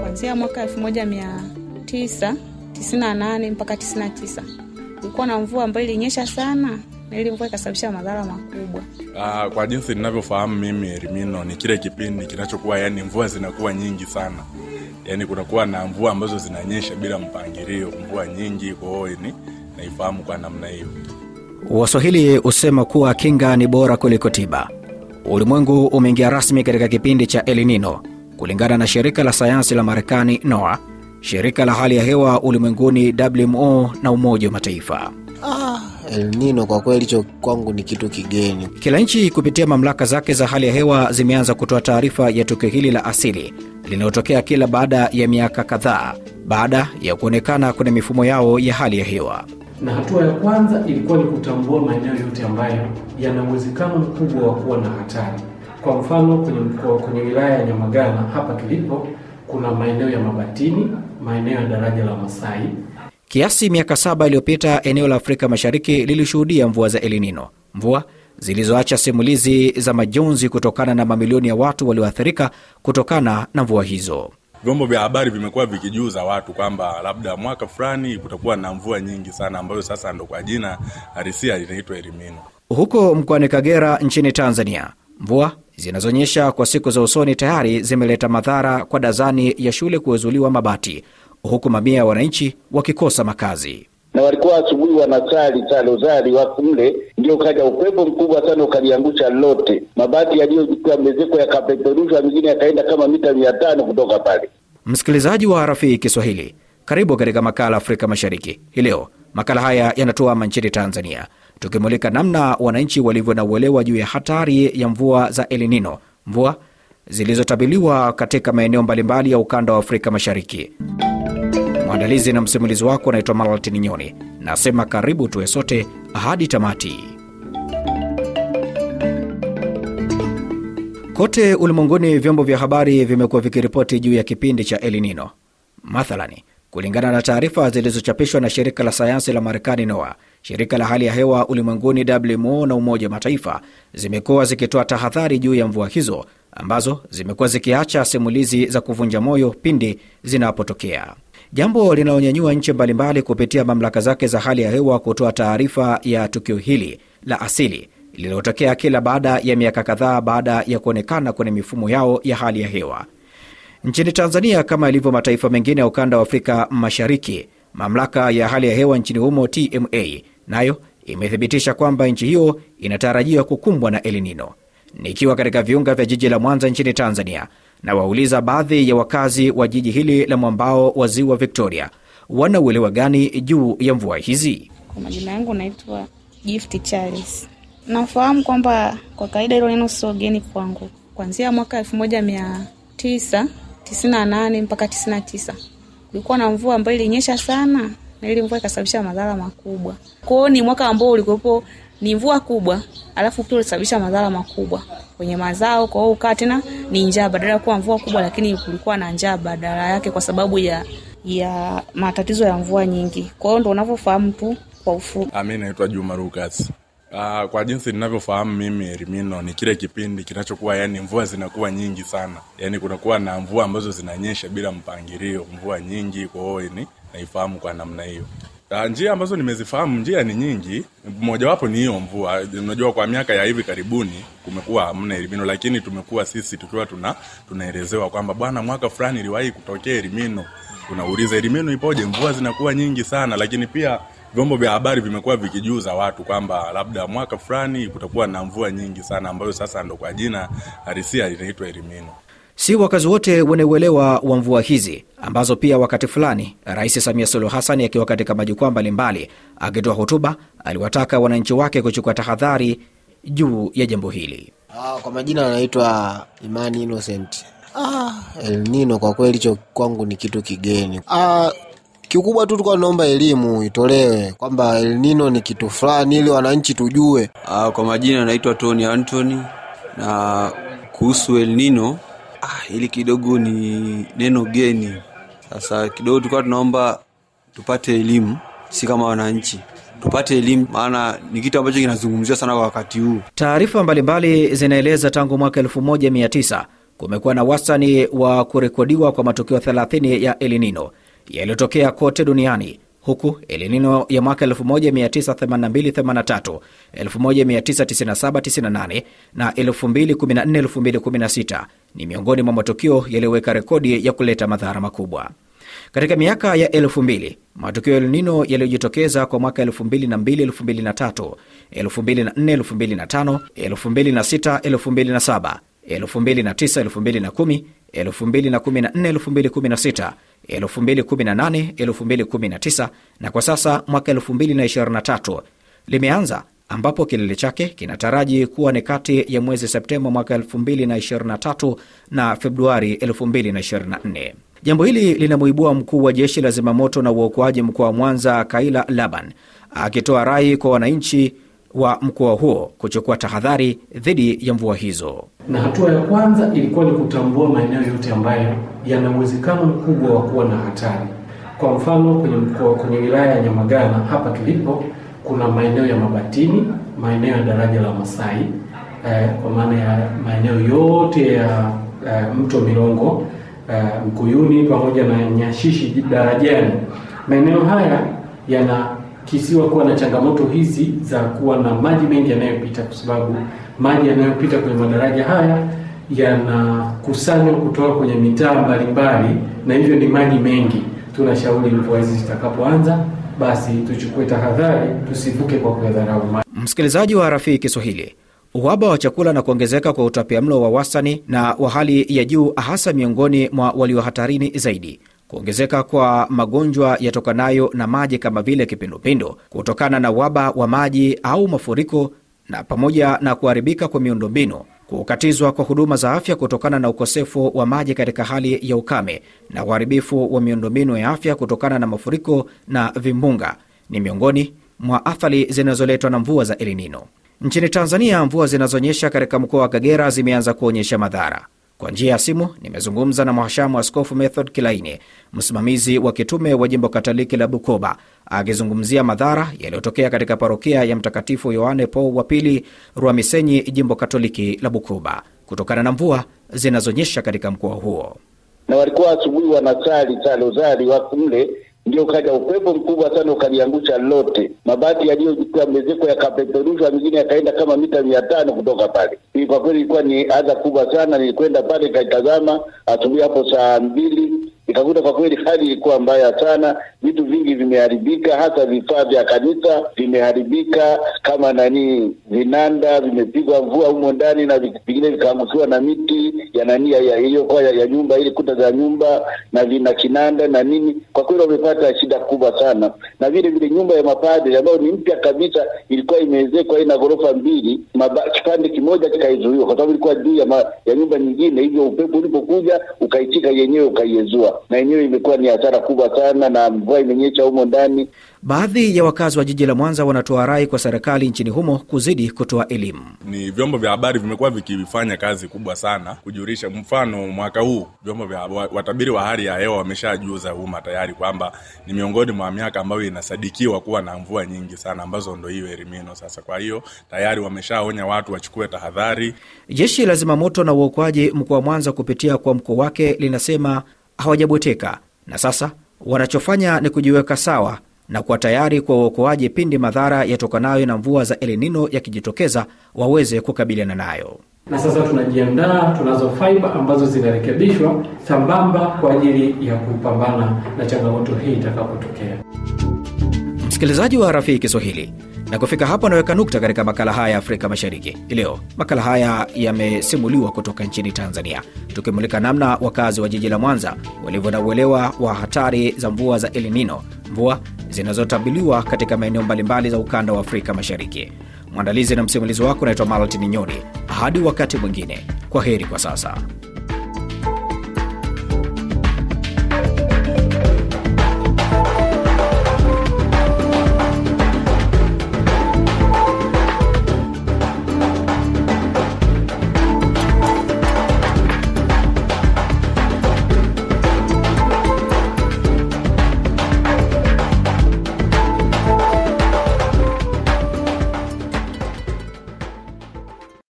Kuanzia mwaka elfu moja mia tisa tisini na nane mpaka tisini na tisa kulikuwa na mvua ambayo ilinyesha sana na ili mvua ikasababisha madhara makubwa. Uh, kwa jinsi ninavyofahamu mimi Elimino ni kile kipindi kinachokuwa yani mvua zinakuwa nyingi sana, yani kunakuwa na mvua ambazo zinanyesha bila mpangilio, mvua nyingi. Kwa hiyo ni naifahamu kwa namna hiyo. Waswahili husema kuwa kinga ni bora kuliko tiba. Ulimwengu umeingia rasmi katika kipindi cha El Nino kulingana na shirika la sayansi la Marekani NOAA, shirika la hali ya hewa ulimwenguni WMO na Umoja wa Mataifa. Ah, El Nino kwa kweli hicho kwangu ni kitu kigeni. Kila nchi kupitia mamlaka zake za hali ya hewa zimeanza kutoa taarifa ya tukio hili la asili linalotokea kila baada ya miaka kadhaa baada ya kuonekana kwenye mifumo yao ya hali ya hewa. Na hatua ya kwanza ilikuwa ni kutambua maeneo yote ambayo yana uwezekano mkubwa wa kuwa na hatari. Kwa mfano kwenye mkoa, kwenye wilaya ya Nyamagana hapa tulipo, kuna maeneo ya Mabatini, maeneo ya daraja la Masai. Kiasi miaka saba iliyopita eneo la Afrika Mashariki lilishuhudia mvua za El Nino, mvua zilizoacha simulizi za majonzi kutokana na mamilioni ya watu walioathirika kutokana na mvua hizo. Vyombo vya habari vimekuwa vikijuza watu kwamba labda mwaka fulani kutakuwa na mvua nyingi sana, ambayo sasa ndo kwa jina harisia linaitwa Elimino. Huko mkoani Kagera nchini Tanzania, mvua zinazonyesha kwa siku za usoni tayari zimeleta madhara kwa dazani ya shule kuezuliwa mabati, huku mamia ya wananchi wakikosa makazi. Na walikuwa asubuhi wanasali salozali wako mle, ndio kaja upepo mkubwa sana ukaliangusha lote, mabati yaliyokuwa mezeko yakapeperushwa, mengine yakaenda kama mita mia tano kutoka pale. Msikilizaji wa Rafii Kiswahili, karibu katika makala Afrika Mashariki. Hii leo makala haya yanatuama nchini Tanzania, tukimulika namna wananchi walivyo na uelewa juu ya hatari ya mvua za El Nino, mvua zilizotabiliwa katika maeneo mbalimbali ya ukanda wa Afrika Mashariki. Mwandalizi na msimulizi wako anaitwa Malaltini Nyoni, nasema karibu tuwe sote hadi tamati. Kote ulimwenguni vyombo vya habari vimekuwa vikiripoti juu ya kipindi cha El. Mathalani, kulingana na taarifa zilizochapishwa na shirika la sayansi la Marekani NOAA, shirika la hali ya hewa ulimwenguni WMO na Umoja wa Mataifa zimekuwa zikitoa tahadhari juu ya mvua hizo ambazo zimekuwa zikiacha simulizi za kuvunja moyo pindi zinapotokea, jambo linalonyanyua nchi mbalimbali kupitia mamlaka zake za hali ya hewa kutoa taarifa ya tukio hili la asili lililotokea kila baada ya miaka kadhaa baada ya kuonekana kwenye mifumo yao ya hali ya hewa. Nchini Tanzania, kama ilivyo mataifa mengine ya ukanda wa Afrika Mashariki, mamlaka ya hali ya hewa nchini humo TMA nayo imethibitisha kwamba nchi hiyo inatarajiwa kukumbwa na El Nino. Nikiwa katika viunga vya jiji la Mwanza nchini Tanzania, na wauliza baadhi ya wakazi wa jiji hili la mwambao wa ziwa Victoria wana uelewa gani juu ya mvua hizi. Kwa majina yangu naitwa Gift Charles. Nafahamu kwamba kwa kawaida hilo neno sio geni kwangu. Kuanzia mwaka elfu moja mia tisa tisini na nane mpaka tisini na tisa kulikuwa na mvua ambayo ilinyesha sana na ili mvua ikasababisha madhara makubwa. Kwao ni mwaka ambao ulikuwepo ni mvua kubwa, alafu pia ulisababisha madhara makubwa kwenye mazao. Kwa hiyo ukaa tena ni njaa, badala ya kuwa mvua kubwa, lakini kulikuwa na njaa badala yake, kwa sababu ya ya matatizo ya mvua nyingi. Kwa hiyo ndo unavyofahamu tu kwa ufupi. Ah, mi naitwa Juma Lucas. Uh, kwa jinsi ninavyofahamu mimi Elimino ni kile kipindi kinachokuwa yani mvua zinakuwa nyingi sana, yani kunakuwa na mvua ambazo zinanyesha bila mpangilio, mvua nyingi. Kwa hiyo ni naifahamu kwa namna hiyo. Uh, njia ambazo nimezifahamu njia ni nyingi, mojawapo ni hiyo mvua. Unajua, kwa miaka ya hivi karibuni kumekuwa hamna Elimino, lakini tumekuwa sisi tukiwa tuna tunaelezewa kwamba bwana, mwaka fulani iliwahi kutokea Elimino. Unauliza Elimino ipoje? Mvua zinakuwa nyingi sana, lakini pia vyombo vya habari vimekuwa vikijuza watu kwamba labda mwaka fulani kutakuwa na mvua nyingi sana, ambayo sasa ndo kwa jina harisia linaitwa Elimino. Si wakazi wote wenye uelewa wa mvua hizi ambazo pia wakati fulani Rais Samia Suluhu Hassan akiwa katika majukwaa mbalimbali akitoa hotuba aliwataka wananchi wake kuchukua tahadhari juu ya jambo hili. Ah, kwa majina anaitwa Imani Innocent. Ah, El Nino kwa kweli hicho kwangu ni kitu kigeni. Ah, kikubwa tu tulikuwa tunaomba elimu itolewe kwamba El Nino ni kitu fulani ili wananchi tujue. Ah, kwa majina anaitwa Tony Anthony na kuhusu El Nino ah, hili kidogo ni neno geni. Sasa kidogo tulikuwa tunaomba tupate elimu, si kama wananchi tupate elimu, maana ni kitu ambacho kinazungumziwa sana kwa wakati huu. Taarifa mbalimbali zinaeleza tangu mwaka 1900 kumekuwa na wastani wa kurekodiwa kwa matukio 30 ya El Nino yaliyotokea kote duniani huku Elinino ya mwaka 1982-83, 1997-98 na 2014-2016 ni miongoni mwa matukio yaliyoweka rekodi ya kuleta madhara makubwa. Katika miaka ya 2000 matukio ya El Nino yaliyojitokeza kwa mwaka 2002-2003, 2004-2005, 2006-2007, 2009-2010, 2014-2016, 2018-2019 na kwa sasa mwaka 2023 limeanza ambapo kilele chake kinataraji kuwa ni kati ya mwezi Septemba mwaka 2023 na Februari 2024. Jambo hili linamuibua mkuu wa jeshi la zimamoto na uokoaji mkoa wa Mwanza, Kaila Laban, akitoa rai kwa wananchi wa mkoa huo kuchukua tahadhari dhidi ya mvua hizo. Na hatua ya kwanza ilikuwa ni kutambua maeneo yote ambayo yana uwezekano mkubwa wa kuwa na hatari. Kwa mfano kwenye mkoa, kwenye wilaya ya Nyamagana hapa tulipo, kuna maeneo ya Mabatini, maeneo ya daraja la Masai eh, kwa maana ya maeneo yote ya eh, mto Mirongo eh, Mkuyuni pamoja na Nyashishi darajani. Maeneo haya yanakisiwa kuwa na changamoto hizi za kuwa na maji mengi yanayopita, kwa sababu maji yanayopita kwenye madaraja haya yanakusanywa kutoka kwenye mitaa mbalimbali, na hivyo ni maji mengi. Tunashauri mvua hizi zitakapoanza, basi tuchukue tahadhari, tusivuke kwa kuyadharau maji. Msikilizaji wa Rafii Kiswahili, uhaba wa chakula na kuongezeka kwa utapiamlo wa wastani na wa hali ya juu, hasa miongoni mwa walio hatarini zaidi, kuongezeka kwa magonjwa yatokanayo na maji kama vile kipindupindu kutokana na uhaba wa maji au mafuriko, na pamoja na kuharibika kwa miundombinu, kukatizwa kwa huduma za afya kutokana na ukosefu wa maji katika hali ya ukame, na uharibifu wa miundombinu ya afya kutokana na mafuriko na vimbunga ni miongoni mwa athari zinazoletwa na mvua za El Nino. Nchini Tanzania, mvua zinazonyesha katika mkoa wa Kagera zimeanza kuonyesha madhara. Kwa njia ya simu nimezungumza na mhashamu Askofu Method Kilaini, msimamizi wa kitume wa jimbo Katoliki la Bukoba, akizungumzia madhara yaliyotokea katika parokia ya Mtakatifu Yohane Paul wa Pili, Rwamisenyi, jimbo Katoliki la Bukoba, kutokana na mvua zinazonyesha katika mkoa huo. na walikuwa asubuhi wanasali wako mle, ndio kaja upepo mkubwa sana ukaliangusha lote. Mabati yaliyokuwa mezeko yakapeperushwa, mengine yakaenda kama mita mia tano kutoka pale. Hii kwa kweli ilikuwa ni adha kubwa sana. Nilikwenda pale nikaitazama asubuhi hapo saa mbili nikakuta kwa kweli hali ilikuwa mbaya sana, vitu vingi vimeharibika, hasa vifaa vya kanisa vimeharibika, kama nani vinanda vimepigwa mvua humo ndani na vingine vikaangukiwa na miti ya nani ya- ya- ya, ya nyumba ile kuta za nyumba na vina kinanda na nini. Kwa kweli wamepata shida kubwa sana, na vile vile nyumba ya mapadri ambayo ni mpya kabisa, ilikuwa imeezekwa ina ghorofa mbili, kipande kimoja kikaizuiwa kwa sababu ilikuwa juu ya, ya nyumba nyingine, hivyo upepo ulipokuja ukaitika yenyewe ukaiezua, na yenyewe imekuwa ni hasara kubwa sana, na mvua imenyesha humo ndani. Baadhi ya wakazi wa jiji la Mwanza wanatoa rai kwa serikali nchini humo kuzidi kutoa elimu. ni vyombo vya habari vimekuwa vikifanya kazi kubwa sana kujulisha. Mfano, mwaka huu vyombo vya watabiri wa hali ya hewa wameshajuza umma tayari kwamba ni miongoni mwa miaka ambayo inasadikiwa kuwa na mvua nyingi sana, ambazo ndo hiyo Elimino. Sasa kwa hiyo tayari wameshaonya watu wachukue tahadhari. Jeshi la zimamoto na uokoaji mkoa wa Mwanza kupitia kwa mkuu wake linasema hawajabweteka na sasa wanachofanya ni kujiweka sawa na kuwa tayari kwa uokoaji pindi madhara yatokanayo na mvua za El Nino yakijitokeza waweze kukabiliana nayo. na sasa tunajiandaa, tunazo faiba ambazo zinarekebishwa sambamba kwa ajili ya kupambana na changamoto hii itakapotokea. Msikilizaji wa Rafii Kiswahili, na kufika hapo anaweka nukta katika makala haya ya Afrika Mashariki leo. Makala haya yamesimuliwa kutoka nchini Tanzania, tukimulika namna wakazi wa jiji la Mwanza walivyo na uelewa wa hatari za mvua za El mvua zinazotabiliwa katika maeneo mbalimbali za ukanda wa Afrika Mashariki. Mwandalizi na msimulizi wako unaitwa Maltin Nyoni. Hadi wakati mwingine, kwa heri kwa sasa.